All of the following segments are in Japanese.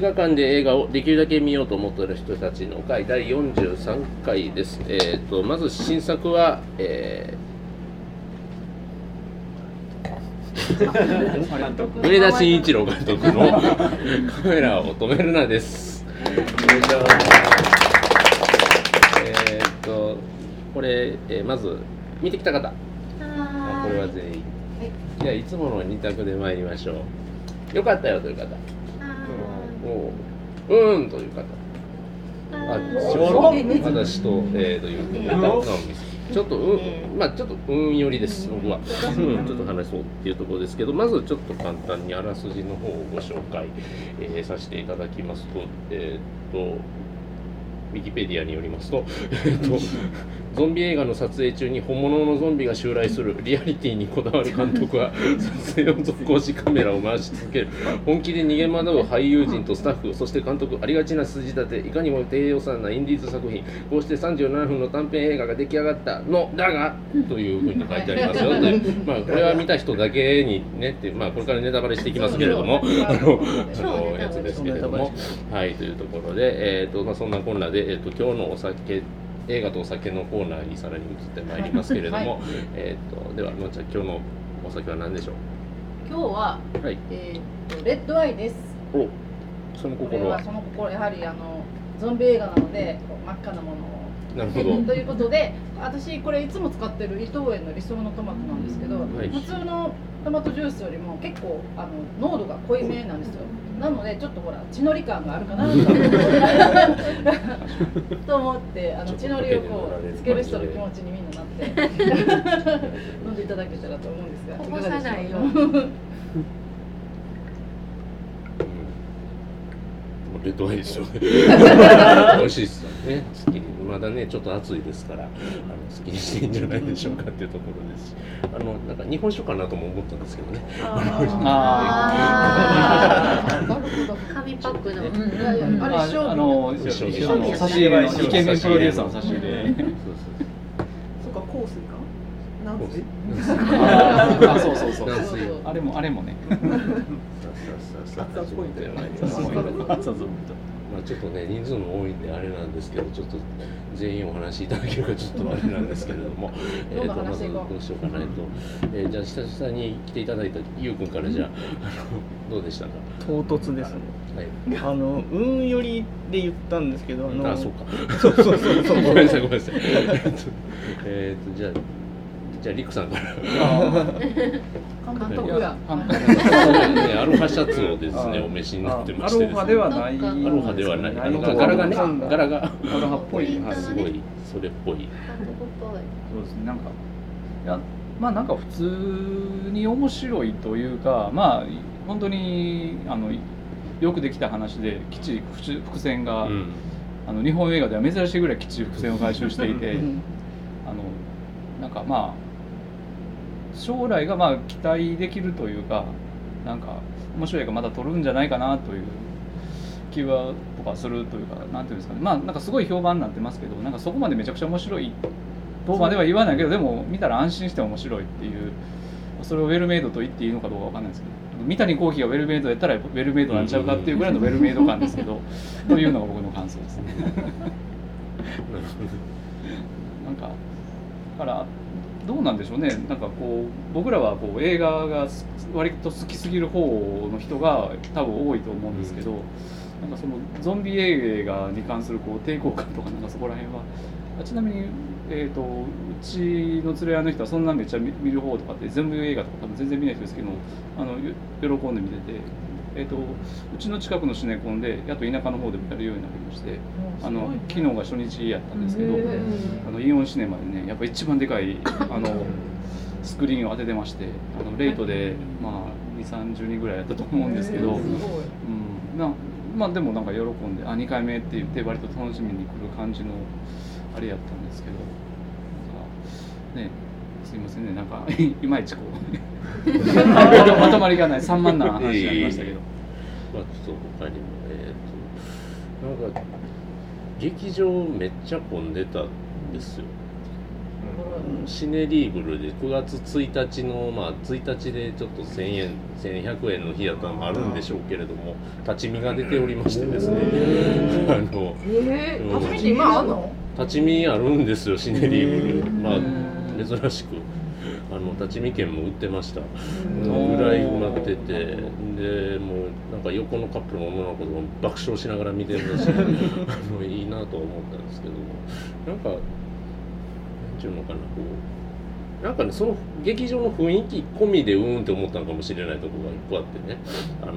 映画館で映画をできるだけ見ようと思っている人たちの会第43回です。えー、とまず新作は、えー上田慎一郎監督の「カメラを止めるな」です。えー、とこれ、えーまず見てきた方。あこれは全員。じゃあいつもの2択で参りましょう。よかったよという方おううーんという方。あ私と、えー、という方ちょっとうんまあちょっとうん寄りです僕は、うん、ちょっと話そうっていうところですけどまずちょっと簡単にあらすじの方をご紹介、えーさせていただきますとえっ、とウィキペディアによりますと、えっと、ゾンビ映画の撮影中に本物のゾンビが襲来するリアリティにこだわる監督は撮影を続行しカメラを回し続ける。本気で逃げ惑う俳優陣とスタッフそして監督ありがちな筋立ていかにも低予算なインディーズ作品こうして37分の短編映画が出来上がったのだがというふうに書いてありますよ。まあこれは見た人だけにねっていうまあこれからネタバレしていきますけれどもあのあのやつですけれども。はいというところでえっ、とまあそんなこんなでえっ、と今日のお酒映画とお酒のコーナーにさらに移ってまいりますけれども、はい。えっ、とではのんちゃん今日のお酒は何でしょ今日は、うはい。えーとレッドアイです。おそのこれは心はその心やはりあのゾンビ映画なので真っ赤なものを。なるほど。ということで私これいつも使ってる伊藤園の理想のトマトなんですけど、はい。普通のトマトジュースよりも結構あの濃度が濃いめなんですよなのでちょっとほら血のり感があるかなと思ってあの血のりをこうつける人の気持ちにみんななって 飲んでいただけたらと思うんですがこぼさないよ レッドアイですよね。美味しいですよね。好き。にまだねちょっと暑いですからあの好きにしていいんじゃないでしょうかっていうところですしあのなんか日本酒かなとも思ったんですけどね。あなるほど紙パックの、いやいやあれあの差し入れのイケメンプロデューサーの差し入れそっか香水か？なんそうであそうそうそう。軟水。あれもあれもね。熱々ポイントやな。そうそうまあちょっとね人数も多いんであれなんですけどちょっと全員お話しいただけるかちょっとあれなんですけれども。えとまずどうしようかないと、えーじゃあ久々に来ていただいたゆうくんからじゃああのどうでしたか？唐突ですね。はい。あの運よりで言ったんですけどあのあそうか。そうそうそうそう。ごめんなさいごめんなさい。えっとじゃあじゃあリクさんから。監督や。あのねアロハシャツをですねあお召しになってまアして。ですねロハではない。アアロハではない。あの柄がねなんだ柄が。アロハっぽい。はいすごいそれっぽい。監督っぽい。そうですね。なんかいやまあなんか普通に面白いというかまあ本当にあのよくできた話できっちり伏伏線が、うん。あの日本映画では珍しいぐらいきっちり伏線を回収していてうん。あのなんかまあ将来がまあ期待できるというかなんか面白い映画まだ撮るんじゃないかなという気はとかするというかなんていうんですかねまあなんかすごい評判になってますけどなんかそこまでめちゃくちゃ面白いとまでは言わないけどでも見たら安心して面白いっていうそれをウェルメイドと言っていいのかどうかわかんないですけど三谷幸喜がウェルメイドやったらウェルメイドなんちゃうかっていうぐらいのウェルメイド感ですけどというのが僕の感想ですね。なんかだからどうなんでしょうねなんかこう僕らはこう映画がす割と好きすぎる方の人が多分多いと思うんですけど、なんかそのゾンビ映画に関するこう抵抗感とかなんかそこら辺はあちなみに、えー、とうちの連れ合いの人はそんなめっちゃ見見る方とかって全部映画とか多分全然見ない人ですけどあのよ喜んで見てて。えー、とうちの近くのシネコンでやっと田舎の方でもやるようになりましてあの昨日が初日やったんですけど、あのイオンシネマでねやっぱ一番でかいあのスクリーンを当ててましてあのレイトで、まあ、2 3 0人ぐらいやったと思うんですけど、うん。なまあ、でもなんか喜んであ2回目って言って割と楽しみに来る感じのあれやったんですけどねすいませんね。なんか いまいちこう。まとまりがない。散漫な話になりましたけど。まあちょっと他にもえっ、となんか劇場めっちゃ混んでたんですよ。シネリーブルで9月1日のまあ1日でちょっと1000円1100円の日やったのもあるんでしょうけれども立ち見が出ておりましてですね。あのえうん。ー、初めて今あんの？立ち見あるんですよシネリーブル。まあうん珍しくあの立ち見券も売ってました。ん。ぐらい埋まっててでもうなんか横のカップルの女の子とも爆笑しながら見てるらしい あのいいなとは思ったんですけども。なんかなんちゅうのかなこうなんかねその劇場の雰囲気込みでうーんって思ったのかもしれないところが一個あってね。あの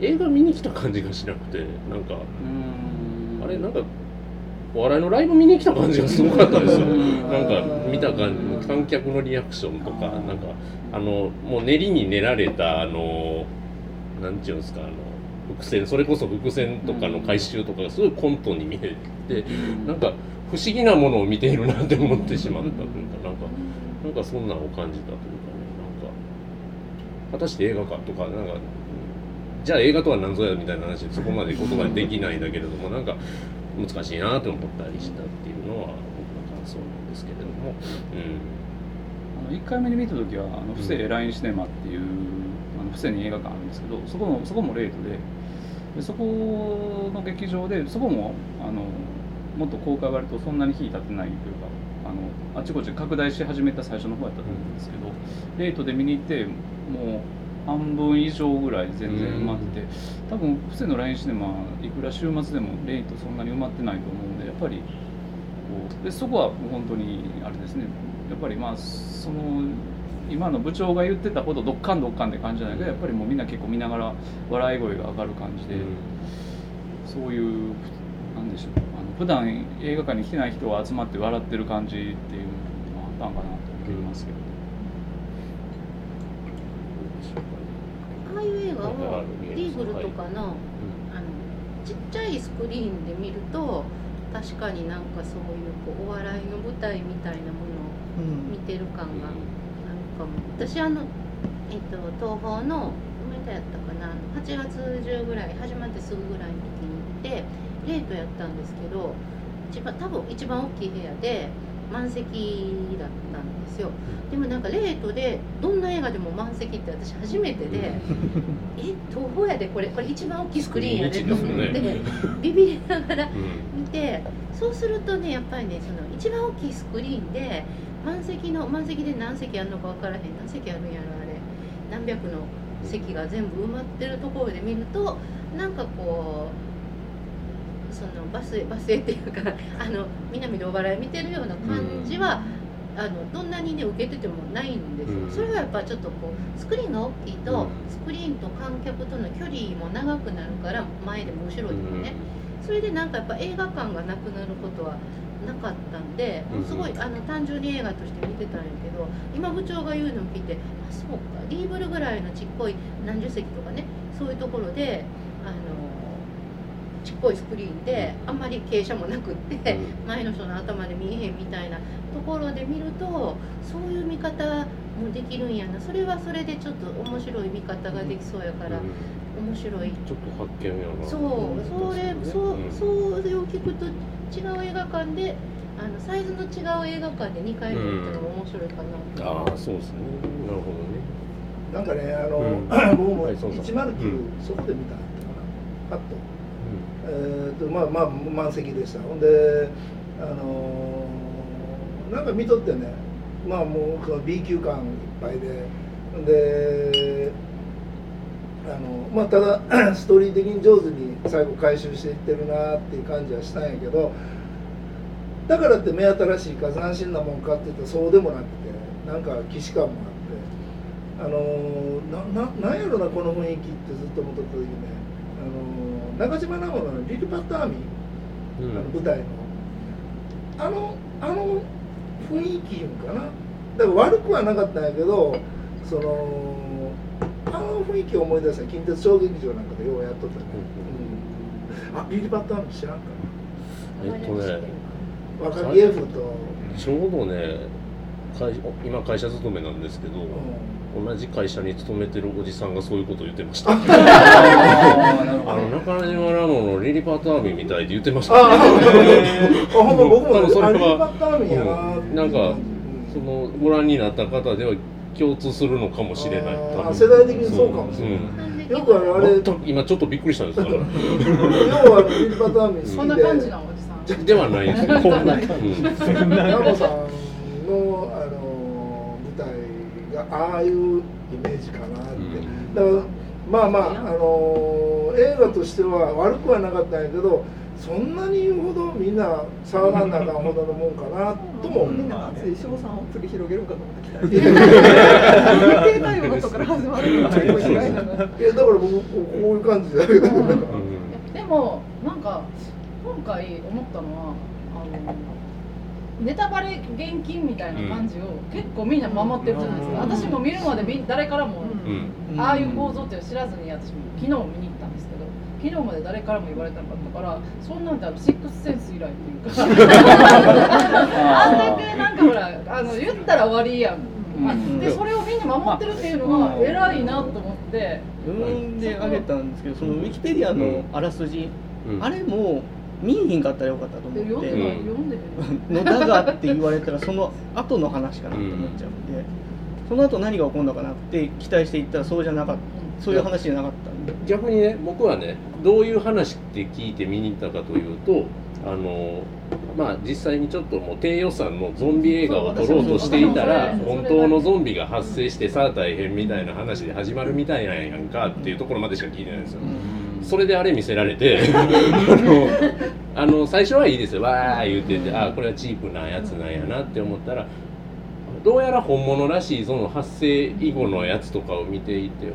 映画見に来た感じがしなくてなんかうん。あれなんかお笑いのライブ見に来た感じがすごかったですよ。なんか見た感じ観客のリアクションとかなんかあのもう練りに練られたあのなんていうんですかあの伏線それこそ伏線とかの回収とかがすごいコントに見えてなんか不思議なものを見ているなって思ってしまったというかなんかなんかそんなのを感じたというかねなんか果たして映画かとかなんかじゃあ映画とは何ぞやみたいな話でそこまで言葉にできないんだけれどもなんか難しいなと思ったりしたっていうのは僕の感想なんですけれども、うん、あの1回目に見た時はあの布施ラインシネマっていうあの布施に映画館あるんですけどそこもそこもレートででそこの劇場でそこもあのもっと公開割とそんなに日立ってないというかあのあちこち拡大し始めた最初の方やったと思うんですけど、レートで見に行ってもう半分以上ぐらい全然埋まってて、多分布施のラインシネマいくら週末でもレートそんなに埋まってないと思うんでやっぱりこうでそこは本当にあれですね。やっぱりまあその今の部長が言ってたほどどっかんどっかんって感じじゃないけどやっぱりもうみんな結構見ながら笑い声が上がる感じで、そういうなんでしょう。あの普段映画館に来てない人が集まって笑ってる感じっていうのはあったんかなと思いますけど、ああいう映画をリーグルとかの,、あのちっちゃいスクリーンで見ると確かになんかそういうこうお笑いの舞台みたいなものを見てる感があるかも。私あの、えっと、東宝の梅田やったかな8月中ぐらい始まってすぐぐらいの時に行ってレートやったんですけど一番多分一番大きい部屋で満席だったんですよ。でもなんかレートでどんな映画でも満席って私初めてで、え東宝やでこれ。これ一番大きいスクリーンやで。と思って、ビビりながら見てそうするとねやっぱりねその一番大きいスクリーンで満席の満席で何席あるのか分からへん。何席あるんやろあれ。何百の席が全部埋まってるところで見るとなんかこうそのバスへバスへっていうかあの南でお笑い見てるような感じは、あのどんなにね受けててもないんですよ、うん。それはやっぱちょっとこうスクリーンが大きいと、うん。スクリーンと観客との距離も長くなるから前でも後ろでもね、それでなんかやっぱ映画館がなくなることはなかったんで、うん。すごいあの単純に映画として見てたんやけど今部長が言うのを聞いてあそうかリーブルぐらいのちっこい何十席とかねそういうところでちっこいスクリーンであんまり傾斜もなくって、前の人の頭で見えへんみたいなところで見るとそういう見方もできるんやな。それはそれでちょっと面白い見方ができそうやから、面白い。ちょっと発見やな。そう。それそううん。それを聞くと違う映画館であのサイズの違う映画館で2回見るっていうのも面白いかな。と、ああそうですね。なるほどね。なんかねあの、うん。僕もはいそうそう。109、うん。そこで見たかな。パッと,、えー、とまあまあ満席でした。ほんであのーなんか見とってねまあもうその B 級感いっぱいで。であのまあただ ストーリー的に上手に最後回収していってるなっていう感じはしたんやけどだからって目新しいか斬新なもんかって言ったらそうでもなくてなんか既視感もあってあのなななんやろなこの雰囲気ってずっと思っとった時ね。中島直の「リル・パット・アーミー」うん。あの舞台の。あのあの雰囲気いうんかな。だから悪くはなかったんやけどそのあの雰囲気を思い出した近鉄小劇場なんかでようやっとったね、うん、あリル・パット・アーミー知らんかえっとねな若木 F と、ちょうどね会今会社勤めなんですけど、うん同じ会社に勤めてるおじさんがそういうことを言ってました。あの中島ラモのリリパターミンみたいって言ってました、あ あ、ほんま僕もそれはあリパターミンやな、うん。なんかそのご覧になった方では共通するのかもしれない。世代的にそうかもしれない。うん。よくあのあれ、今ちょっとびっくりしたんです。から。要はリリパターミン。そんな感じなおじさん。ではないです。よ。こんな感うん。ラモさんああいうイメージかなって、うん。だからまあまあ、あの映画としては悪くはなかったんやけどそんなに言うほどみんな騒がんなあかんほどのもんかなとも思う。みん。な熱い賞賛を繰り広げるかと思ってきた。携帯のことから始まるのが結構意外なの。いやだから僕こういう感じだけど、うん。でもなんか今回思ったのはあのネタバレ厳禁みたいな感じを結構みんな守ってるじゃないですか、うん。私も見るまでみ誰からも、うん。ああいう構造っていうの知らずに私も昨日見に行ったんですけど昨日まで誰からも言われてなかったからそんなんてあのシックスセンス以来っていうか。あんだけなんかほらあの言ったら終わりやん、あでそれをみんな守ってるっていうのが偉いなと思って。読ん。であげたんですけどそのウィキペディアのあらすじ、うん。あれも見えへんかったらよかったと思で読んでって読んでるのだがって言われたらその後の話かなと思っちゃうんで、その後何が起こるのかなって期待していったらそうじゃなかったそういう話じゃなかったんで。逆にね僕はねどういう話って聞いて見に行ったかというとあのまあ実際にちょっともう低予算のゾンビ映画を撮ろうとしていたら本当のゾンビが発生してさあ大変みたいな話で始まるみたいなんやんかっていうところまでしか聞いてないんですよ。それであれ見せられて あの最初はいいですよ。わー言っててあこれはチープなやつなんやなって思ったらどうやら本物らしいその発生以後のやつとかを見ていて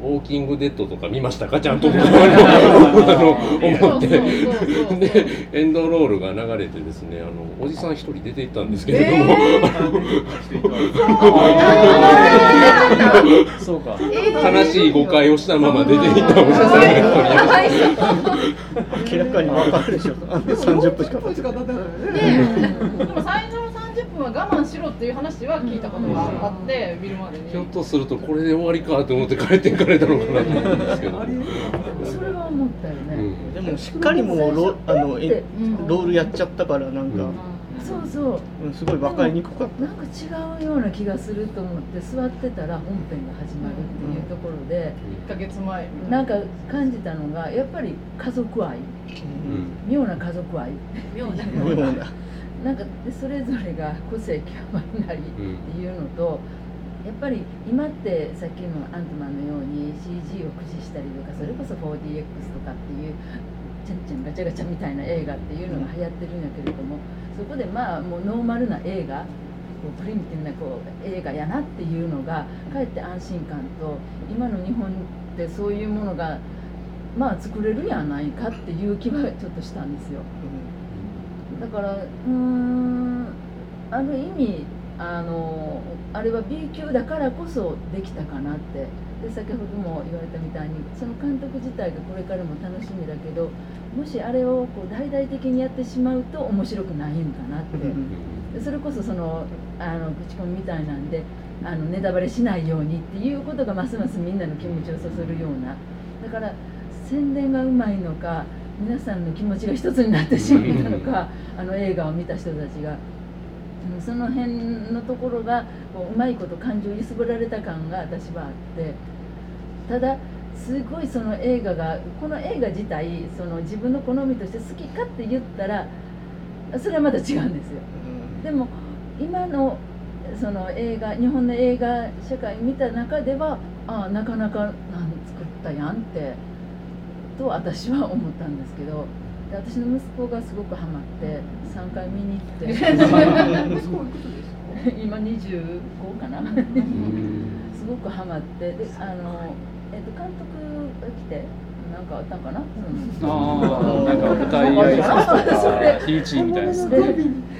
ウォーキングデッドとか見ましたか？ちゃんと あの思って。でエンドロールが流れてですねあのおじさん一人出て行ったんですけれども、そうか悲しい誤解をしたまま出て行ったおじさんが一人明らかに分かるでしょ。あんで30分しか経ってない。でも最初の30分は我慢しろっていう話は聞いたことがあって見るまでに。ひょっとするとこれで終わりかと思って帰っていかれたのかなと思うんですけど、それは思ったようね、ん。でもしっかりもうロあのえロールやっちゃったからなんか、そうそう。うんすごい分かりにくかっなんか違うような気がすると思って座ってたら本編が始まるっていうところで、1ヶ月前な。んか感じたのがやっぱり家族愛。た、うん。妙な家族愛。妙なななんかでそれぞれが個性極まりなりっていうのとやっぱり今ってさっきのアントマンのように CG を駆使したりとかそれこそ 4DX とかっていうちゃんちゃんガチャガチャみたいな映画っていうのが流行ってるんやけれどもそこでまあもうノーマルな映画こうプリミティブなこう映画やなっていうのがかえって安心感と今の日本ってそういうものがまあ作れるやないかっていう気はちょっとしたんですよ。だからうーんある意味あのあれは B 級だからこそできたかなって。で先ほども言われたみたいにその監督自体がこれからも楽しみだけどもしあれをこう大々的にやってしまうと面白くないんかなって。でそれこそそのあの口コミみたいなんであのネタバレしないようにっていうことがますますみんなの気持ちをそそるような。だから宣伝がうまいのか皆さんの気持ちが一つになってしまったのかあの映画を見た人たちが。うんその辺のところがこううまいこと感情を揺すぶられた感が私はあって。ただすごいその映画がこの映画自体その自分の好みとして好きかって言ったらそれはまた違うんですよ。でも今のその映画日本の映画社会見た中ではああなかなかなん作ったやんってと私は思ったんですけどで私の息子がすごくハマって3回見に行って。今25かな？すごくハマって。であの、えっと監督が来てなんかあったんかな、ああなんか舞台挨拶とかヒーチーみたいな。で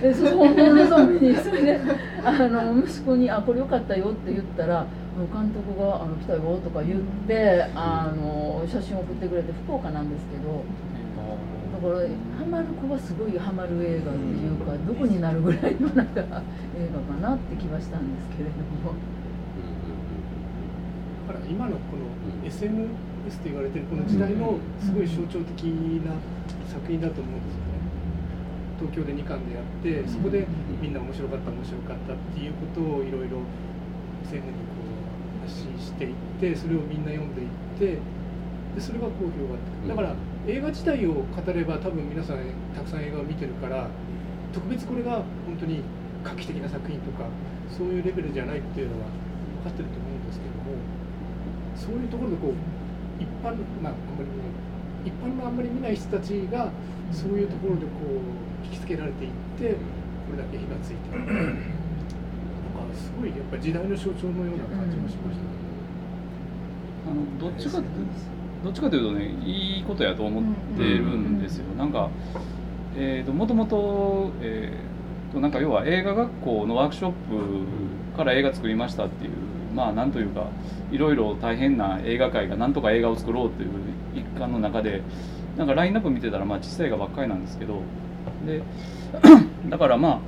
でそう本物のゾンビにそれであの息子に「あこれよかったよ」って言ったら監督があの「来たよ」とか言ってあの写真送ってくれて福岡なんですけどだからハマる子はすごいハマる映画っていうかどこになるぐらいのなんか映画かなって気はしたんですけれども。から今のこの SNS と言われてるこの時代のすごい象徴的な作品だと思うんですよね。東京で2巻でやってそこでみんな面白かった面白かったっていうことをいろいろ青年にこう発信していってそれをみんな読んでいってでそれが好評があってだから映画自体を語れば多分皆さんたくさん映画を見てるから特別これが本当に画期的な作品とかそういうレベルじゃないっていうのは分かってると思うんですけどもそういうところでこう一般まああんまりね一般のあんまり見ない人たちがそういうところでこう引きつけられていってこれだけ火がついてなんかすごいやっぱり時代の象徴のような感じがしました、ね、あのどっちかどっちかというとねいいことやと思ってるんですよ、なんかえーと、もともと,、えーと、なんか要は映画学校のワークショップから映画作りましたっていうまあなんというかいろいろ大変な映画界がなんとか映画を作ろうという一環の中でなんかラインナップ見てたらまあ小さい映画ばっかりなんですけど。で だからまあ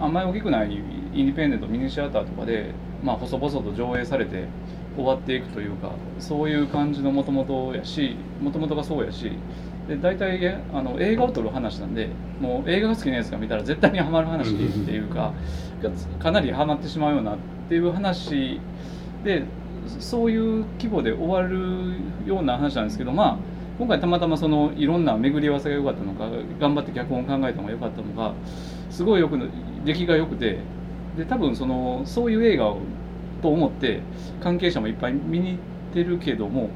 あんまり大きくないインディペンデントミニシアターとかで、まあ、細々と上映されて終わっていくというかそういう感じのもともとやしもともとがそうやしで大体あの映画を撮る話なんでもう映画が好きなやつが見たら絶対にハマる話っていうか かなりハマってしまうようなっていう話でそういう規模で終わるような話なんですけどまあ今回たまたまそのいろんな巡り合わせが良かったのか頑張って脚本を考えたのが良かったのかすごいよく出来が良くてで多分そのそういう映画をと思って関係者もいっぱい見に行ってるけども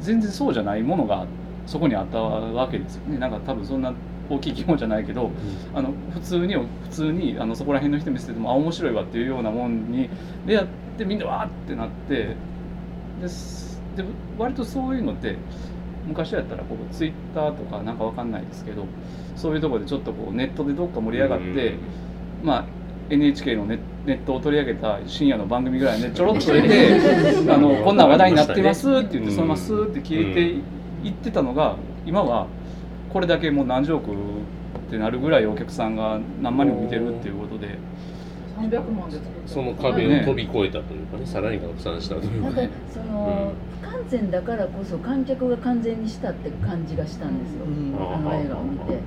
全然そうじゃないものがそこにあったわけですよね。なんか多分そんな大きい規模じゃないけど、うん、あの普通に普通にあのそこら辺の人見せててもあ面白いわっていうようなもんに出会ってみんなわーってなってですで割とそういうのって昔やったらこうツイッターとかなんかわかんないですけどそういうところでちょっとこうネットでどっか盛り上がって、うん、まあ NHK のネネットを取り上げた深夜の番組ぐらいねちょろっと出て あのこんな話題になってますって言ってそのままスーって消えていってたのが今はこれだけもう何十億ってなるぐらいお客さんが何万人も見てるっていうことで。300万でその壁を飛び越えたというかね、さらに拡散したというか、ね、その、うん、不完全だからこそ観客が完全にしたって感じがしたんですよ、うん、あの映画を見て。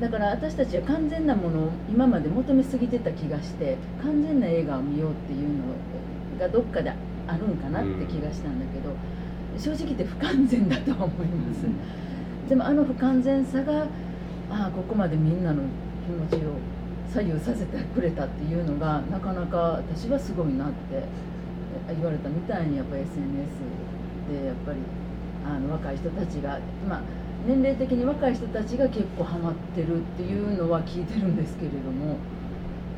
だから私たちは完全なものを今まで求めすぎてた気がして完全な映画を見ようっていうのがどっかであるんかなって気がしたんだけど、正直言って不完全だとは思います、でもあの不完全さがああここまでみんなの気持ちを左右させてくれたっていうのがなかなか私はすごいなって言われたみたいにやっぱ SNS でやっぱりあの若い人たちがまあ年齢的に若い人たちが結構ハマってるっていうのは聞いてるんですけれどもやっ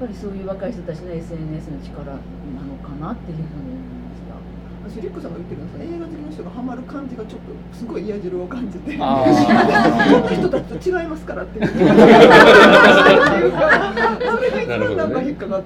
ぱりそういう若い人たちの SNS の力なのかなっていうふうに思います。私リックさんが言ってるんです映画好きの人がハマる感じがちょっとすごい嫌汁を感じてこの人たちと違いますからっていうそれが一番なんか引っかかっ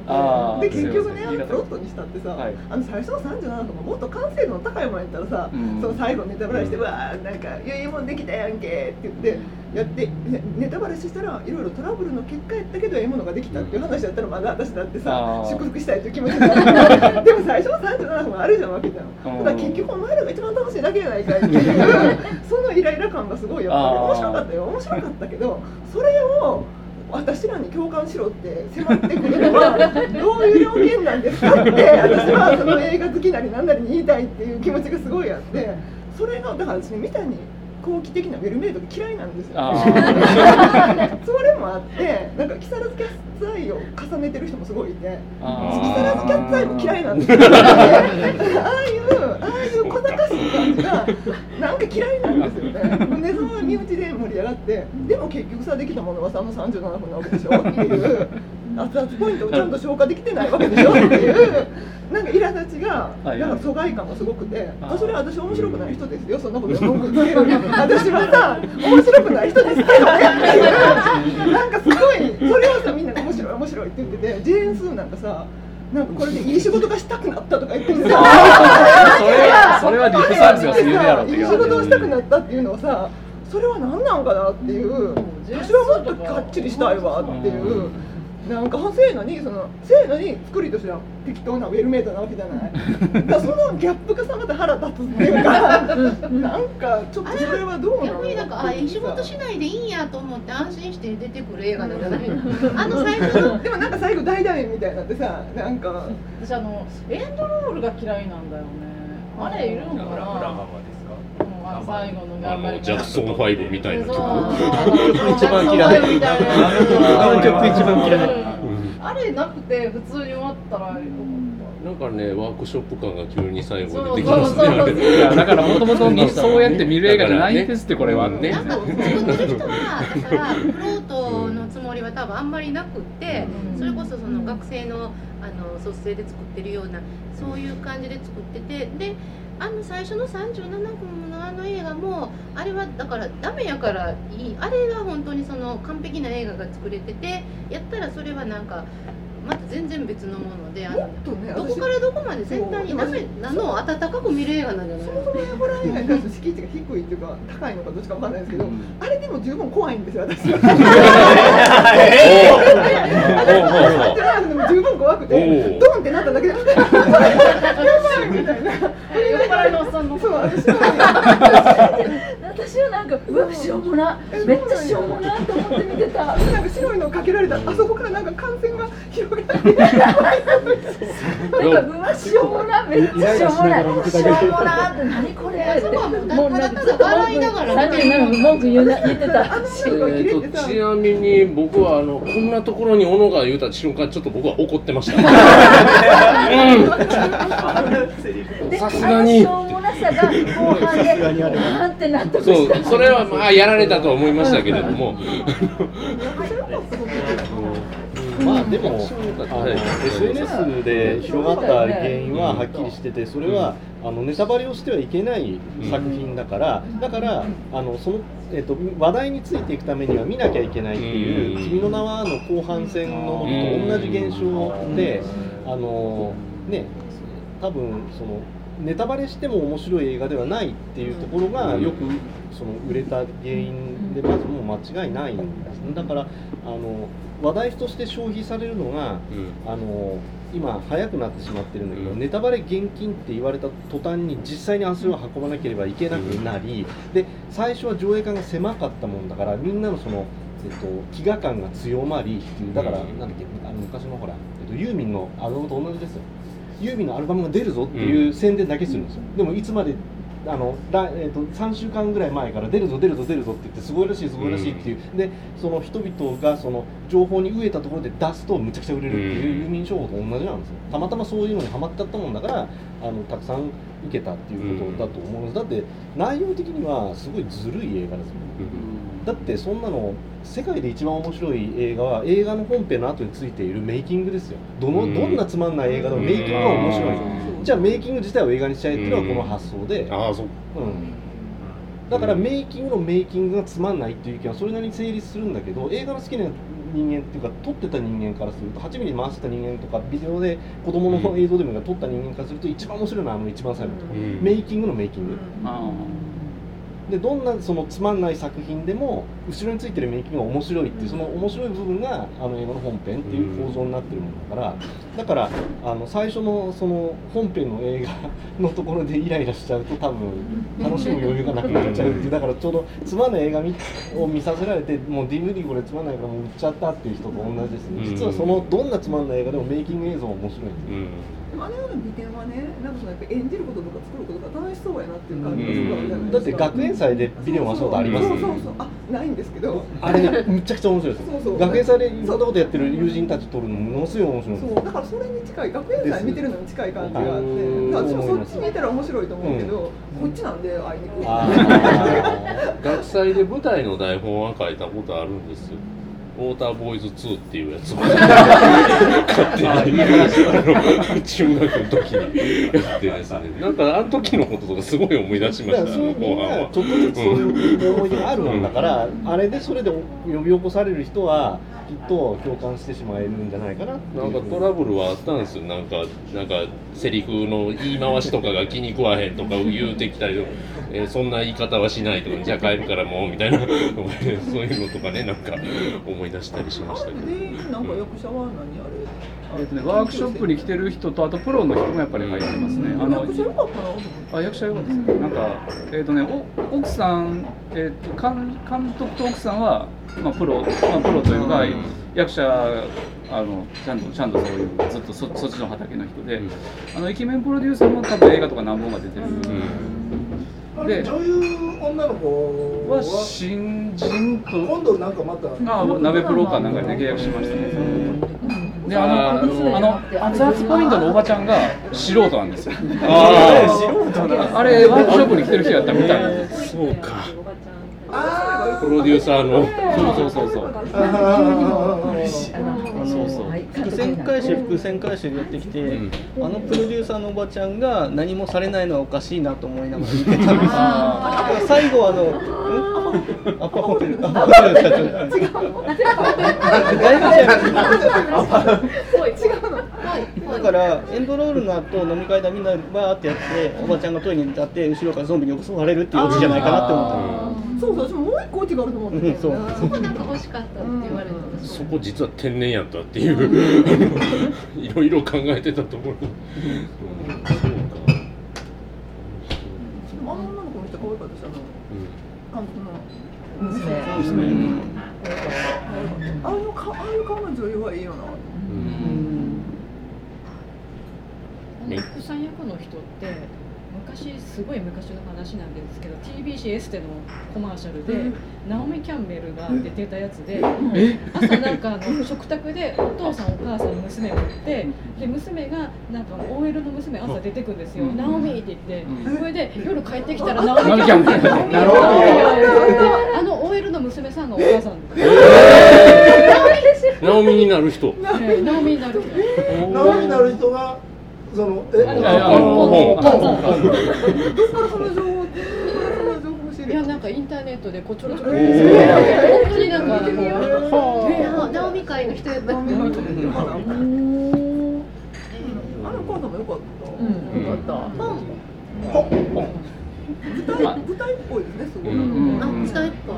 て、で結局ね。あのプロットにしたってさ、はい、あの最初の37分がもっと完成度の高いものやったらさ、うん、その最後ネタバラして、うん、わーなんか「いやいやもんできたやんけ」って言ってやって、ね、ネタバレしたらいろいろトラブルの結果やったけどええものができたっていう話だったらまだ私だってさ祝福したいという気持ちになる。でも最初の37分あるじゃんわけじゃん。だから結局お前らが一番楽しいだけやないかいっていう。そのイライラ感がすごいやっぱり面白かったよ。面白かったけどそれを私らに共感しろって迫ってくるのは どういう条件なんですかって私はその映画好きなり何なりに言いたいっていう気持ちがすごいあってそれがだから私ね三谷後期的なウェルメイドが嫌いなんですよ、それもあってなんか木更津キャッツアイを重ねてる人もすごいいて木更津キャッツアイも嫌いなんですよ、ああいうああいう小賢しい感じがなんか嫌いなんですよね。でその身内で盛り上がってでも結局さできたものは3の37分なわけでしょっていう熱々ポイントをちゃんと消化できてないわけでしょっていうか苛立ちがなんか疎外感がすごくてあそれは私面白くない人ですよそんなこと私はさ面白くない人ですけどね。っていうなんかすごいそれをさみんなが面白い面白いって言っててジェーン・スーなんかさなんかこれでいい仕事がしたくなったとか言ってるさそれはリップサービスがすぎるやろっていい仕事をしたくなったっていうのはさそれは何なんかなっていう。私はもっとかっちりしたいわっていう。なんかせーのにそのせーのに作りとしては適当なウェルメイドなわけじゃない。だそのギャップがさまた腹立つっていうかなんかちょっとそれはどうなの？逆になんかあ仕事しないでいいんやと思って安心して出てくる映画なんじゃないのあの 最初の。でもなんか最後大団円みたいになってさなんか。私あのエンドロールが嫌いなんだよね。あれいるのかな？最後のあのジャクソン5みたいな曲。一番嫌い。あの曲一番嫌いあれなくて普通に終わったらなんかねワークショップ感が急に最後出てきますね。だからもともとそうやって見る映画じゃないんですってこれは。ね。なん。か作ってる人はだからフロートのつもりは多分あんまりなくって、それこそその学生のあの卒生で作ってるようなそういう感じで作っててで。あの最初の37分のあの映画もあれはだからダメやからいい。あれが本当にその完璧な映画が作れててやったらそれはなんかまた全然別のものであの、ね、どこからどこまで絶対にダメなのを温かく見る映画なんじゃないそもそもホラー映画に関して敷地が低いっていうか高いのかどっちかわかんないですけど、うん、あれでも十分怖いんですよ私。は。十分怖くてドンってなっただけでやばいみたいな。酔っ払いのおっさんの。そう。私は。私はなんかうわしょうもな。めっちゃしょうもなと思って見てた。なんか白いのかけられた。あそこからなんか感染が広がって。なんかうわしょうもな。めっちゃしょうもなしょうもなって何これ。ってもうなんか笑いながら。三人なんか文句言うな言ってた、えー、と ちなみに僕はあのこんなところに小野が言うた瞬間ちょっと僕は怒ってました さすがに。さが後半でそうそれはまあやられたと思いましたけれども。まあでも、SNS で広がった原因ははっきりしてて、それはあのネタバレをしてはいけない作品だから、だからあのそのえーと、話題についていくためには見なきゃいけないっていう「君の名は」の後半戦のと同じ現象であのね多分そのネタバレしても面白い映画ではないっていうところがよくその売れた原因でまずもう間違いないんですね。だからあの話題として消費されるのが、あの今早くなってしまってるんだけど、ネタバレ厳禁って言われた途端に実際に足を運ばなければいけなくなり、で最初は上映館が狭かったもんだからみんなのそのえっと、飢餓感が強まりだから、なんだっけあの昔のほら、えっと、ユーミンのアルバムと同じですよユーミンのアルバムが出るぞっていう宣伝だけするんですよ、でもいつまであのだ、えーと、3週間ぐらい前から出るぞ出るぞ出るぞって言ってすごいらしいすごいらしいっていう、うん、でその人々がその情報に飢えたところで出すとむちゃくちゃ売れるっていうユーミン商法と同じなんですよ。たまたまそういうのにはまっちゃったもんだからあのたくさんいけたっていうことだと思うんです、だって内容的にはすごいずるい映画ですもん、うん、だってそんなの世界で一番面白い映画は映画の本編の後についているメイキングですよ。どの、どんなつまんない映画でもメイキングが面白い、じゃあメイキング自体を映画にしちゃえっていうのはこの発想で、ああそう、うん、だからメイキングのメイキングがつまんないっていう意見はそれなりに成立するんだけど映画の好きな人間っていうか撮ってた人間からすると8ミリ回してた人間とかビデオで子供の映像でも撮った人間からすると一番面白いのはあの一番最後のところ、メイキングのメイキング、でどんなそのつまんない作品でも後ろについてるメイキングが面白いっていうその面白い部分があの映画の本編っていう構造になってるものだからだからあの最初のその本編の映画 のところでイライラしちゃうと多分楽しむ余裕がなくなっちゃうっていうだからちょうどつまんない映画を見させられてもう DVD これつまんないからもう売っちゃったっていう人と同じですね。実はそのどんなつまんない映画でもメイキング映像面白いんですよ。あのような美点はねなんかそのやっぱ演じることとか作ることが楽しそうやなっていう感じがするわけじゃないですか。だって学園祭でビデオ回したことありますそうそうそう。あないんですけど。あれねむちゃくちゃ面白いです そうそう。学園祭でそんなことやってる友人たち撮るのものすごい面白いそう。だからそれに近い学園祭見てるのに近い感じがあって。私もそっち見たら面白いと思うけど、こっちなんであいにく。学祭で舞台の台本は書いたことあるんですよウォーターボーイズ2っていうやつ。を勝手に。中学の時に。やってですねなんかあの時のこととかすごい思い出しました。そうみんなちょっとずつそういう思い出があるもんだから、あれでそれで呼び起こされる人はきっと共感してしまえるんじゃないかななんかトラブルはあったんですよ。なんかなんかセリフの言い回しとかが気に食わへんとか言うてきたりえー、そんな言い方はしないとかじゃあ帰るからもうみたいな そういうのとかねなんか思い出したりしましたけど。なんか役者は何あれ？えーとね、ワークショップに来てる人とあとプロの人もやっぱり入ってますね。あの役者よかったなあ役者よかったですね。なんかえっ、ー、とねお奥さんえっ、ー、と監監督と奥さんはまあプロまあプロというか役者あのちゃんとちゃんとそういうずっとそそっちの畑の人で、あのイケメンプロデューサーも多分映画とか何本か出てる。で女優女の子は？新人と。今度なんかまた？あ鍋プロかなんかで契約しましたね。であのあの熱々ポイントのおばちゃんが素人なんですよ。ああれワークショップに来てる人やったみたいなそうか。プロデューサーの。そうそうそうそう。そうそう。伏線回収伏線回収でやってきて、うん、あのプロデューサーのおばちゃんが何もされないのはおかしいなと思いながら見てたんです最後あの、うん、アパホテル。アパホテル。社長違うだからエンドロールの後飲み会でみんなバーってやっておばちゃんがトイレに立って後ろからゾンビに襲われるっていうオチじゃないかなって思った。そうそうもう一個オチがあると思うんだよ、ね、そうそこなんか欲しかったって言われてそこ実は天然やったっていう。いろいろ考えてたところ、うん、そうか。あの女の子めっちゃ可愛かったですあの、監督の娘。娘、あのかああいう顔の女優はいいよなうん奥さん役の人って昔すごい昔の話なんですけど TBC エステのコマーシャルで、うん、ナオミ・キャンベルが出てたやつで、朝なんかあの食卓でお父さんお母さん娘がいてで娘がなんか OL の娘朝出てくんですよ「ナオミ」って言って、それで夜帰ってきたらナオミ・キャンベル。があの OL の娘さんがお母さんナオミになる人。ナオミになる人。ナオミになる人がそのえあの本どっからその情報いやなんかインターネットでこちょろちょろ本当になんかもう直美会の人やったあのコードも良かった。うん、良かった。本。本。舞台舞台っぽいですねすごい。あ舞台っぽい。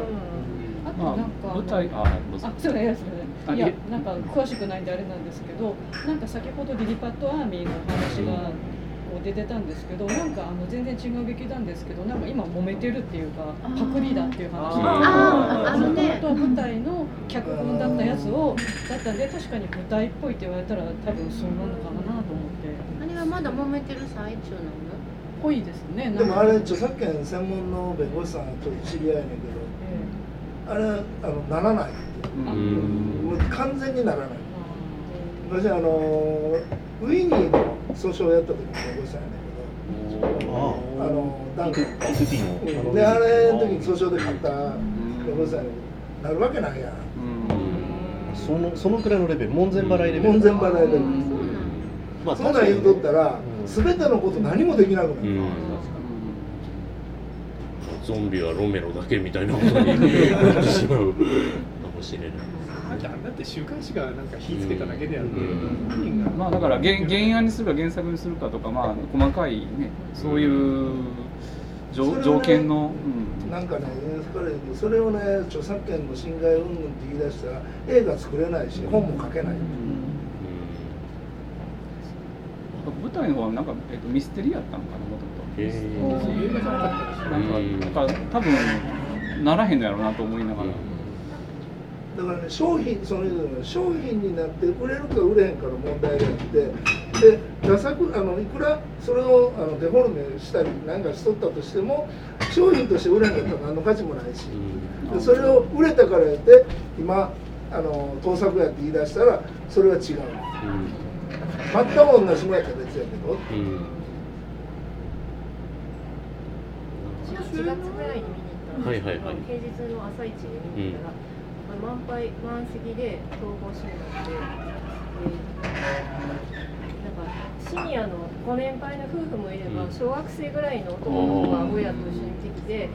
あとなんか舞台ああそうだやつね。いやなんか詳しくないんであれなんですけどなんか先ほどリリパットアーミーの話がこう出てたんですけどなんかあの全然違う劇団ですけどなんか今揉めてるっていうかパクリだっていう話。がもともと舞台の脚本だったやつをだったんで確かに舞台っぽいって言われたら多分そうなのかなと思って。あれはまだ揉めてる最中なの？ぽいですねでもあれ著作権専門の弁護士さんと知り合いねんけど、えー、あれあのならない。もう完全にならない。私あのウィニーの訴訟をやった時に弁護士さんやねんけど。あのダンク。であれの時に訴訟で勝った弁護士さんやねんなるわけないやん。そのそのくらいのレベル。門前払いレベル。門前払いレベル。まあそんなん言うとったら全てのこと何もできなくなる、ゾンビはロメロだけみたいなことになってしまうかもしれない。だって週刊誌がなんか火つけただけであって、まあだから原原案にするか原作にするかとかまあ細かいねそういう条,、条件の、うん、なんかねそれをね著作権の侵害云々って言い出したら映画作れないし本も書けない、うん舞台の方はなんか、えっと、ミステリーやったのかなもともと。映画じゃなかったなんか多分ならへんのやろうなと思いながら。だからね商品その商品になって売れるか売れへんかの問題があってで打作あのいくらそれをあのデフォルメしたりなんかしとったとしても商品として売れへんかったら何の価値もないし、でそれを売れたからやって今あの盗作やって言い出したらそれは違う。うん全く同じもやったら別やけど、うん、4月ぐらいに見に行ったんですけど、はいはいはい、平日の朝一で見に行ったら、うん、満杯満席で統合しになって、なんかシニアのご年配の夫婦もいれば、小学生ぐらいの男の子が親と一緒に来てきて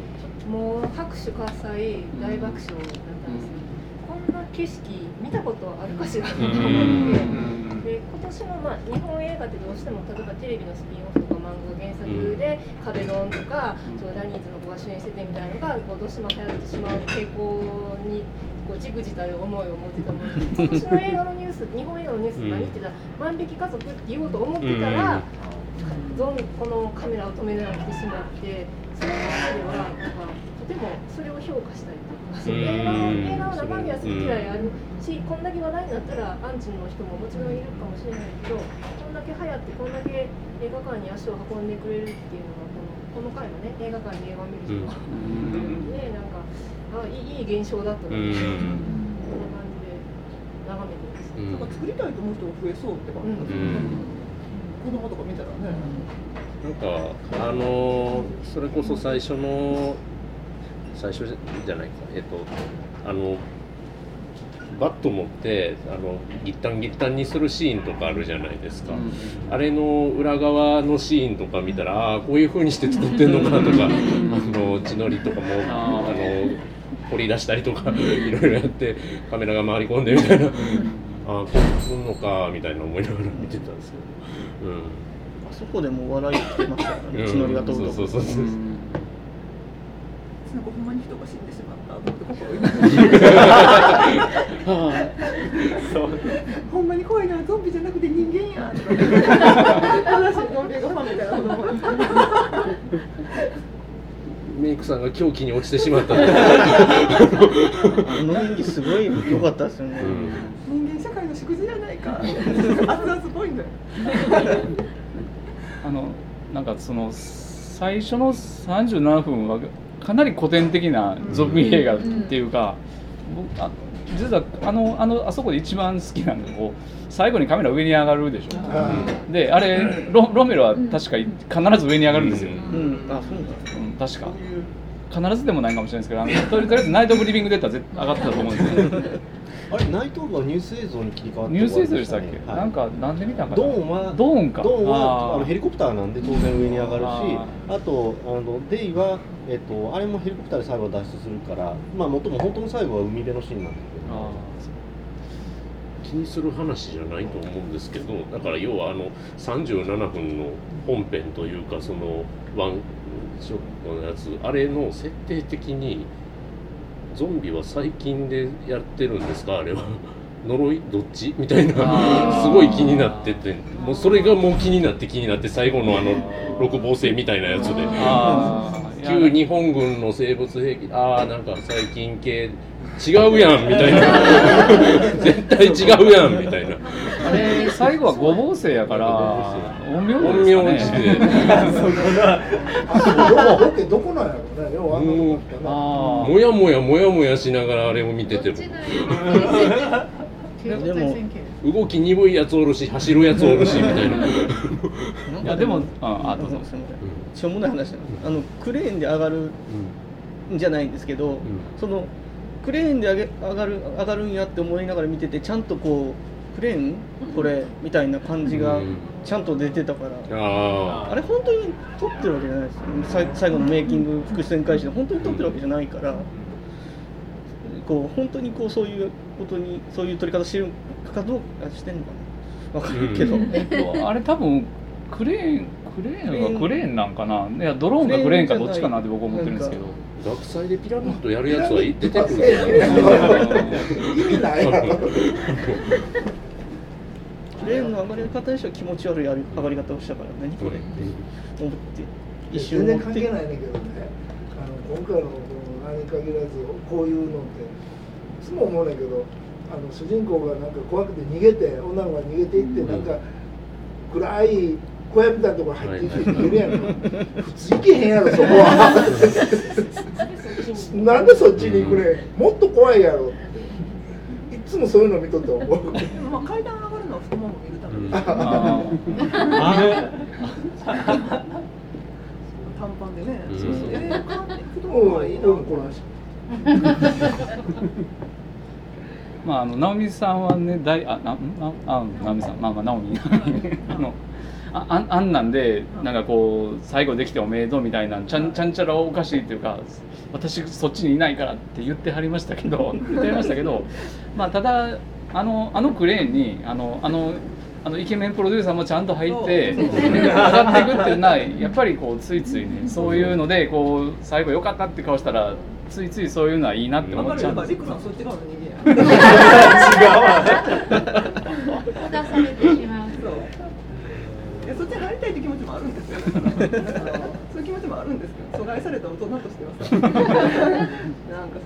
もう拍手喝采大爆笑だったんですよ、こんな景色見たことあるかしらと思って。で今年の、まあ、日本映画ってどうしても例えばテレビのスピンオフとか漫画原作で「壁ドン」とかそのダニーズの子が主演しててみたいなのがどうしても流行ってしまう傾向にこうじくじたる思いを持ってたもの今年の映画のニュース日本映画のニュース何ってた？ら万引き家族って言おうと思ってたら、どんこのカメラを止められてしまってその中ではなん。かとてもそれを評価したりとか映画の映画の中身は好き嫌いあるしこん。だけ話題になったらアンチの人ももちろんいるかもしれないけどこんだけ流行ってこんだけ映画館に足を運んでくれるっていうのがこのこの回のね映画館に映画を見る人が、ねなんかあいいいい現象だったなって、こんな感じで眺めてます、なんか作りたいと思う人が増えそうって感じですね、子供とか見たらね、なんかあのそれこそ最初の最初じゃないかえっとあのバット持ってあのギッタンギッタンにするシーンとかあるじゃないですか、うん、あれの裏側のシーンとか見たらああこういうふうにして作ってんのかとかあの血のりとかもあの掘り出したりとかいろいろやってカメラが回り込んでみたいな。ああこうすんのかみたいな思いながら見てたんですけど、うん、あそこでも笑いってましたよね。血のりが飛ぶとそうそうそうそう、うん。なんかほんまに人が死んでしまったと思って心ほんまに怖いなゾンビじゃなくて人間やとか正しいゾンビがファンみたいなメイクさんが狂気に落ちてしまった。あの演技すごい良かったですよね、うん、人間社会の縮図じゃないか。熱々ポイントあのなんかその最初の37分はかなり古典的なゾンビ映画っていうか、僕あ実はあのあのあそこで一番好きなのが最後にカメラ上に上がるでしょ、うん、であれロロメロは確か必ず上に上がるんですよ、うん、あそううん、確か。必ずでもないかもしれないですけどあのとりあえずナイト・オブ・リビング・データ絶対上がってたと思うんですよ。あれナイトールはニュース映像に切り替わってニュース映像でしたっけ、はい、なんかなんで見たかな？ドーンはドーンか。ドーンはあのヘリコプターなんで当然上に上がるしあとあのデイは、えっと、あれもヘリコプターで最後は脱出するからまあもとも本当の最後は海辺のシーンなんだけど。気にする話じゃないと思うんですけどだから要はあの37分の本編というかそのワンショットのやつあれの設定的にゾンビは最近でやってるんですか？あれは。呪い？どっち？みたいな。すごい気になってて。もうそれがもう気になって気になって最後のあの六芒星みたいなやつで。旧日 本軍の生物兵器。ああなんか最近系。違うやん！みたいな。絶対違うやん！みたいな。あれ最後は五芒星やから陰陽師で、ね、そんな。あロケどこなんやろうね。ようあんな。ももやもやもやもやしながらあれを見てても。でも動き鈍いやつおるし走るやつおるしみたいな。いやでもああどうぞすみませんしょうもない話あのクレーンで上がるんじゃないんですけど、うん、そのクレーンで上げ上がる上がるんやって思いながら見ててちゃんとこうクレーン？これみたいな感じがちゃんと出てたから、ああれ本当に撮ってるわけじゃないです。よ最後のメイキング伏線回収。で本当に撮ってるわけじゃないから、こう本当にこうそういうことにそういう撮り方してるかどうかしてんのかな。分かるけど、えっと、あれ多分クレーンクレーンはクレーン。なんかな？いやドローンがクレーンかどっちかなって僕は思ってるんですけど。学祭でピラミッドやるやつは出てくるけど意味ないクレーンの上がり方でしょ気持ち悪い上がり方をしたから何これって思って。一瞬全然関係ないねんけどね。あの今回の何に限らずこういうのっていつも思うねんけどあの主人公がなんか怖くて逃げて女の子が逃げていってなんか暗い小屋みたいなところ入っていって逃げるやん。か 普通行けへんやろそこは。なんでそっちに行くねもっと怖いやろいつもそういうの見とって思う。まあ階段のは太もも見るために。短パンでね、そうそう。えー、太ももはいいなこの話まあ、あの直美さんはね大あななあ直美さん。まあまあ直美。あのああんなんでなんかこう最後できておめでとうみたいなちゃんちゃんちゃらおかしいっていうか私そっちにいないからって言ってはりましたけど言ってはりましたけどまあただあのあのクレーンにあのあのあのイケメンプロデューサーもちゃんと入って上がっていくっていうのはやっぱりこうついついねそういうのでこう最後良かったって顔したらついついそういうのはいいなって思っちゃうんですよ。そっち側の人間違う出されてしまう。そっちに入りたいって気持ちもあるんですよ。そういう気持ちもあるんですけど、阻害された大人としてはさ、なんかそういうなんか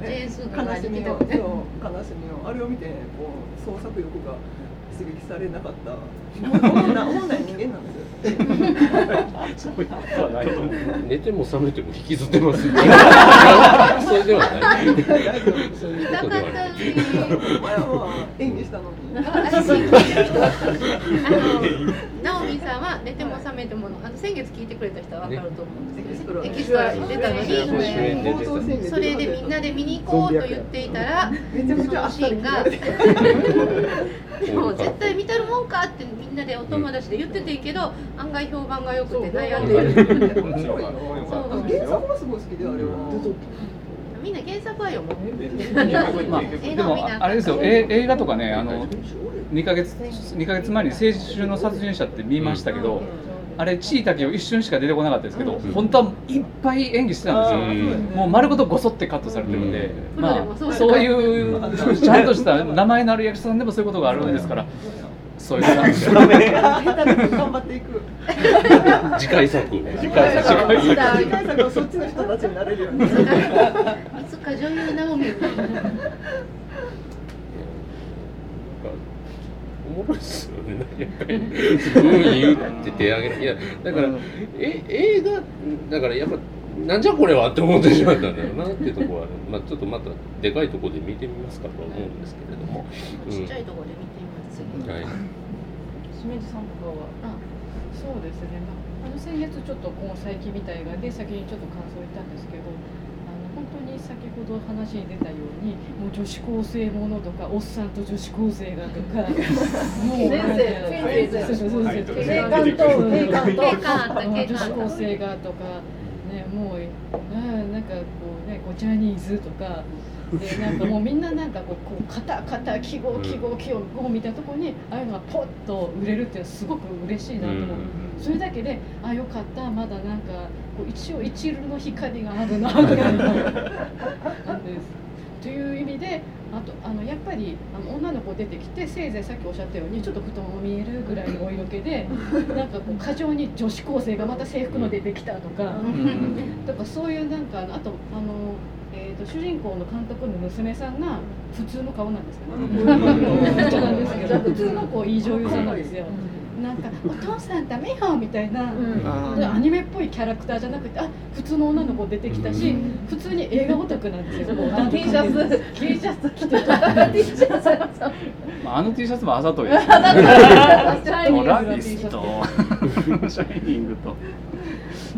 ね、悲しみを、そう悲しみをあれを見てこう創作欲が刺激されなかった思んない人間なんですよ。寝ても覚めても引きずってます。それではない。そういうことではない。前は演技したのに。ナオミさんは寝ても覚めてもあの先月聞いてくれた人はわかると思うんですけど、エキストラに出たのに、それでみんなで見に行こうと言っていたら、めちゃくちゃシーンが。でも絶対見たるもんかってみんなでお友達で言ってていいけど、案外評判が良くて悩んでる。原作もすごい好きであれは。みんな原作は読もう。でもあれですよ、え映画とかね、あの2ヶ月2ヶ月前に青春の殺人者って見ましたけど。あれ地位だけを一瞬しか出てこなかったですけど、本当はいっぱい演技してたんですよ、もう丸ごとごそってカットされてるんで、まあそういうちゃんとした名前のある役者さんでもそういうことがあるんですから、そういう感じ。頑張っていく。次回作。次回作。次回作はそっちの人たちになれるように。いつか女優ナオミ。おもろいっすよね、やっぱり、うん言って手上げいや、だから、え映画、だからやっぱ、なんじゃこれはって思ってしまったんだよなっていうところは、まあ、ちょっとまたでかいところで見てみますかと思うんですけれども。ちっちゃいところで見てみますはい。しめじさんとかは、あ、そうですね。まあ、あの先月ちょっとこの最近見た映画で先にちょっと感想を言ったんですけど。ほど話に出たようにもう女子高生ものとかおっさんと女子高生がとかもう 先生先生先生警官と警官と女子高生がとかねもうあなんかこうねこうジャニーズとか でなんかもうみんななんかこうこう肩肩記号記号記号こう見たところにああいうのがポッと売れるっていうのはすごく嬉しいなと思う、それだけであよかったまだなんか一応一縷の光があるなぐらいのなんです。という意味であとあのやっぱりあの女の子出てきてせいぜいさっきおっしゃったようにちょっと太もも見えるぐらいのお色気でなんかこう過剰に女子高生がまた制服の出てきたとか、とかそういうなんかあとあのえーと、主人公の監督の娘さんが普通の顔なんですよね。普通の子いい女優さんなんですよ。なんかお父さんダメよみたいな、うん、アニメっぽいキャラクターじゃなくてあ普通の女の子出てきたし、うん、普通に映画オタクなんですよ。T シャツ。T シャツ着てた。T シャツあの T シャツもあざといです、ね。トラビスと シャイニングと。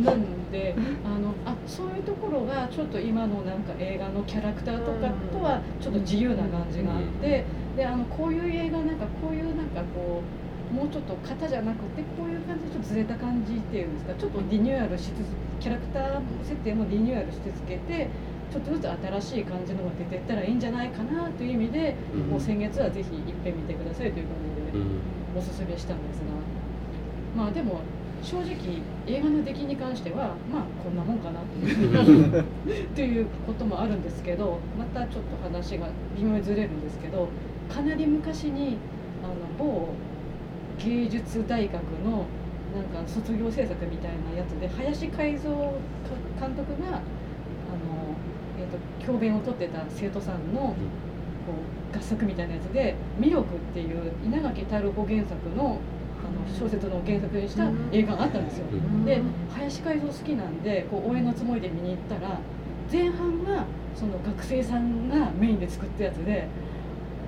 なんであのあそういうところがちょっと今のなんか映画のキャラクターとかとはちょっと自由な感じがあってであのこういう映画なんかこういうなんかこうもうちょっと型じゃなくてこういう感じでちょっとずれた感じっていうんですか？ちょっとリニューアルしつつキャラクター設定もリニューアルしてつけてちょっとずつ新しい感じのが出ていったらいいんじゃないかなという意味で、もう先月はぜひいっぺん見てくださいという感じでおすすめしたんですが。まあでも正直映画の出来に関してはまあこんなもんかなということもあるんですけどまたちょっと話が微妙にずれるんですけどかなり昔にあの某芸術大学のなんか卒業制作みたいなやつで林海蔵監督があの、えーと、教鞭をとってた生徒さんのこう合作みたいなやつで「魅力」っていう稲垣太郎原作の小説の原作にした映画があったんですよ。で林海蔵好きなんでこう応援のつもりで見に行ったら前半がその学生さんがメインで作ったやつで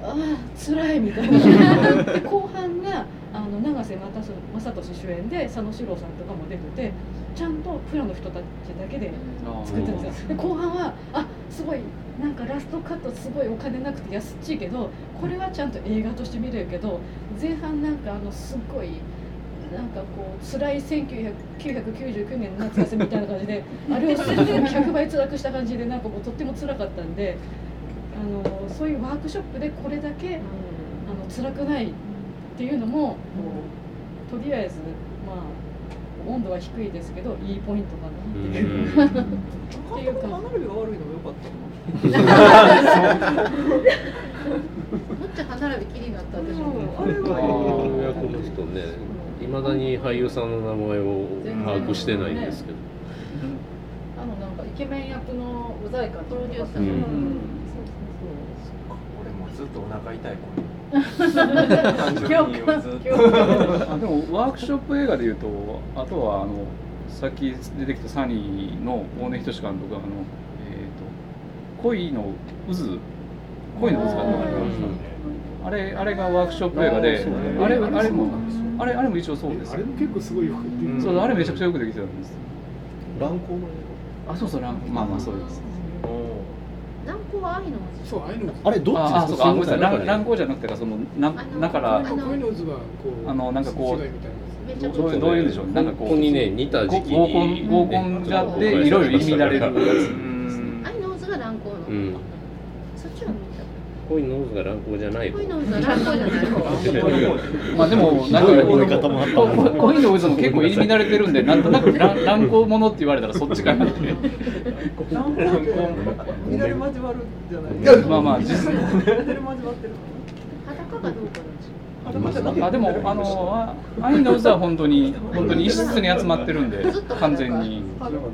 ああ辛いみたいな。で後半があの永瀬正俊主演で佐野史郎さんとかも出ててちゃんとプロの人たちだけで作ってるんですよ。で後半はあすごいなんかラストカットすごいお金なくて安っちいけどこれはちゃんと映画として見れるけど前半なんかあのすごいなんかこう辛い1999年の夏休みみたいな感じで あれをすでに100倍辛くした感じでなんかもうとっても辛かったんであのそういうワークショップでこれだけ、あの辛くないっていうのもとりあえずまあ温度は低いですけどいいポイントかなっていう。っていうか。歯並びが悪いのが良かった。もっちゃ歯並びきりになった私も。あれが役の人ね、いまだに俳優さんの名前を把握してないんですけど。あのなんかイケメン役のうざいかプロデューサー。俺もずっとお腹痛い子。あでもワークショップ映画でいうとあとはあのさっき出てきたサニーの大根仁監督あの、えーと、恋の渦。恋の渦かあれあれがワークショップ映画であれあれもあれあれも一応そうです。あれも結構すごいよくでそうあれめちゃくちゃよくできてたんです。乱行のあそうそう乱行まあまあそうです乱行は愛のそう愛のあれどっちですか？あそうか。ごめんなさい。乱乱行じゃなくてそのなだからあのなんかこうどうどういうんでしょう？なんかこうここにね似た時期合コン合コンじゃっていろいろ入り乱れるやつ。愛の渦が乱行の、た恋の渦が乱行じゃない恋の渦が乱行じゃないまあでもなんか恋の渦も結構入り乱れてるんでなんとなく乱行ものって言われたらそっちかなって。乱行乱れ交わるじゃないまあまあ実際裸がどうかなあでもあの愛の渦は本当に本当に一室に集まってるんで完全にあれは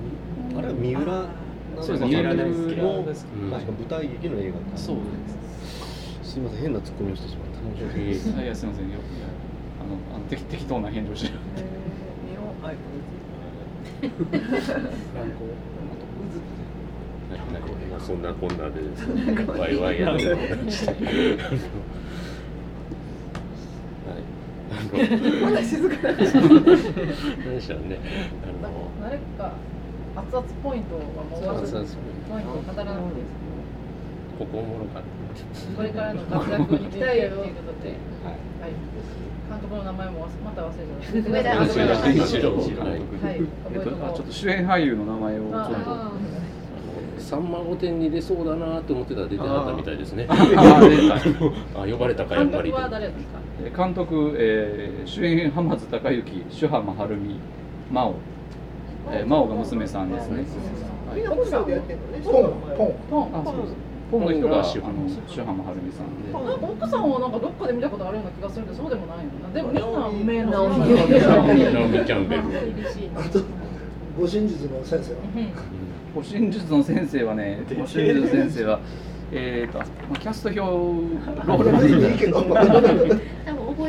三浦そうです三浦大輔の確か舞台劇の映画そうですすみません変なツッコミをしてしまった。申し訳いやすみません。よあのあの適適当な返事をしてる。そんなこんなで。ワイワイやってまだ静かな。何でしょうね。あの誰か熱々ポイントはもう熱々ポイントを語らなくていいですここおもろかった。これからの活躍に期待よということで、はい。監督の名前もまた忘れてました。上田健一郎。はい。あちょっと主演俳優の名前をちょっと。さんま御殿に出そうだなと思ってたら出てなかったみたいですね。あ呼ばれたかやっぱり。監督、えー、主演浜津隆之、主浜晴美、真央、えー、真央が娘さんですね。みんなポンポンポンあそうです。ポンの人が主浜主浜晴美さんで。奥さんはなんかどっかで見たことあるような気がするけどそうでもないよな。でもみんな無名な女の子。キャンベル。あと護身術の先生は？護身術の先生はね、護身術の先生は。えっ、ー、と、まあ、キャスト表ロールでいいけど、多分覚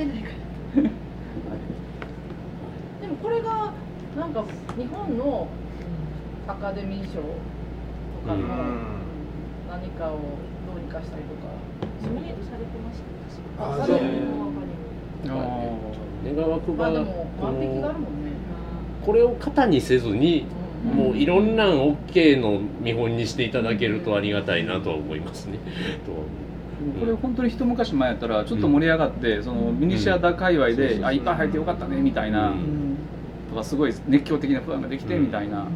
えないから。でもこれがなんか日本のアカデミー賞とかの何かをどうにかしたりとか、ノミネートされてました。あ、そう。願わくば、まあ、でも完璧があるもんね。これを型にせずにもういろんなん OK の見本にしていただけるとありがたいなとは思いますね。これ本当に一昔前やったらちょっと盛り上がって、うん、そのミニシアター界隈で、うん、あいっぱい入ってよかったねみたいな、うん、とかすごい熱狂的なファンができてみたいな。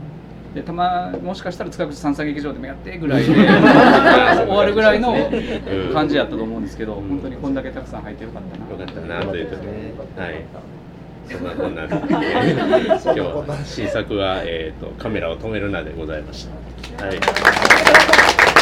でたまもしかしたら塚口三叉劇場でもやってぐらいで 終わるぐらいの感じやったと思うんですけど、本当にこんだけたくさん入ってよかったな。よかったなというとね。はい。そんなこんなで、今日新作は、えーと「カメラを止めるな」でございました。はい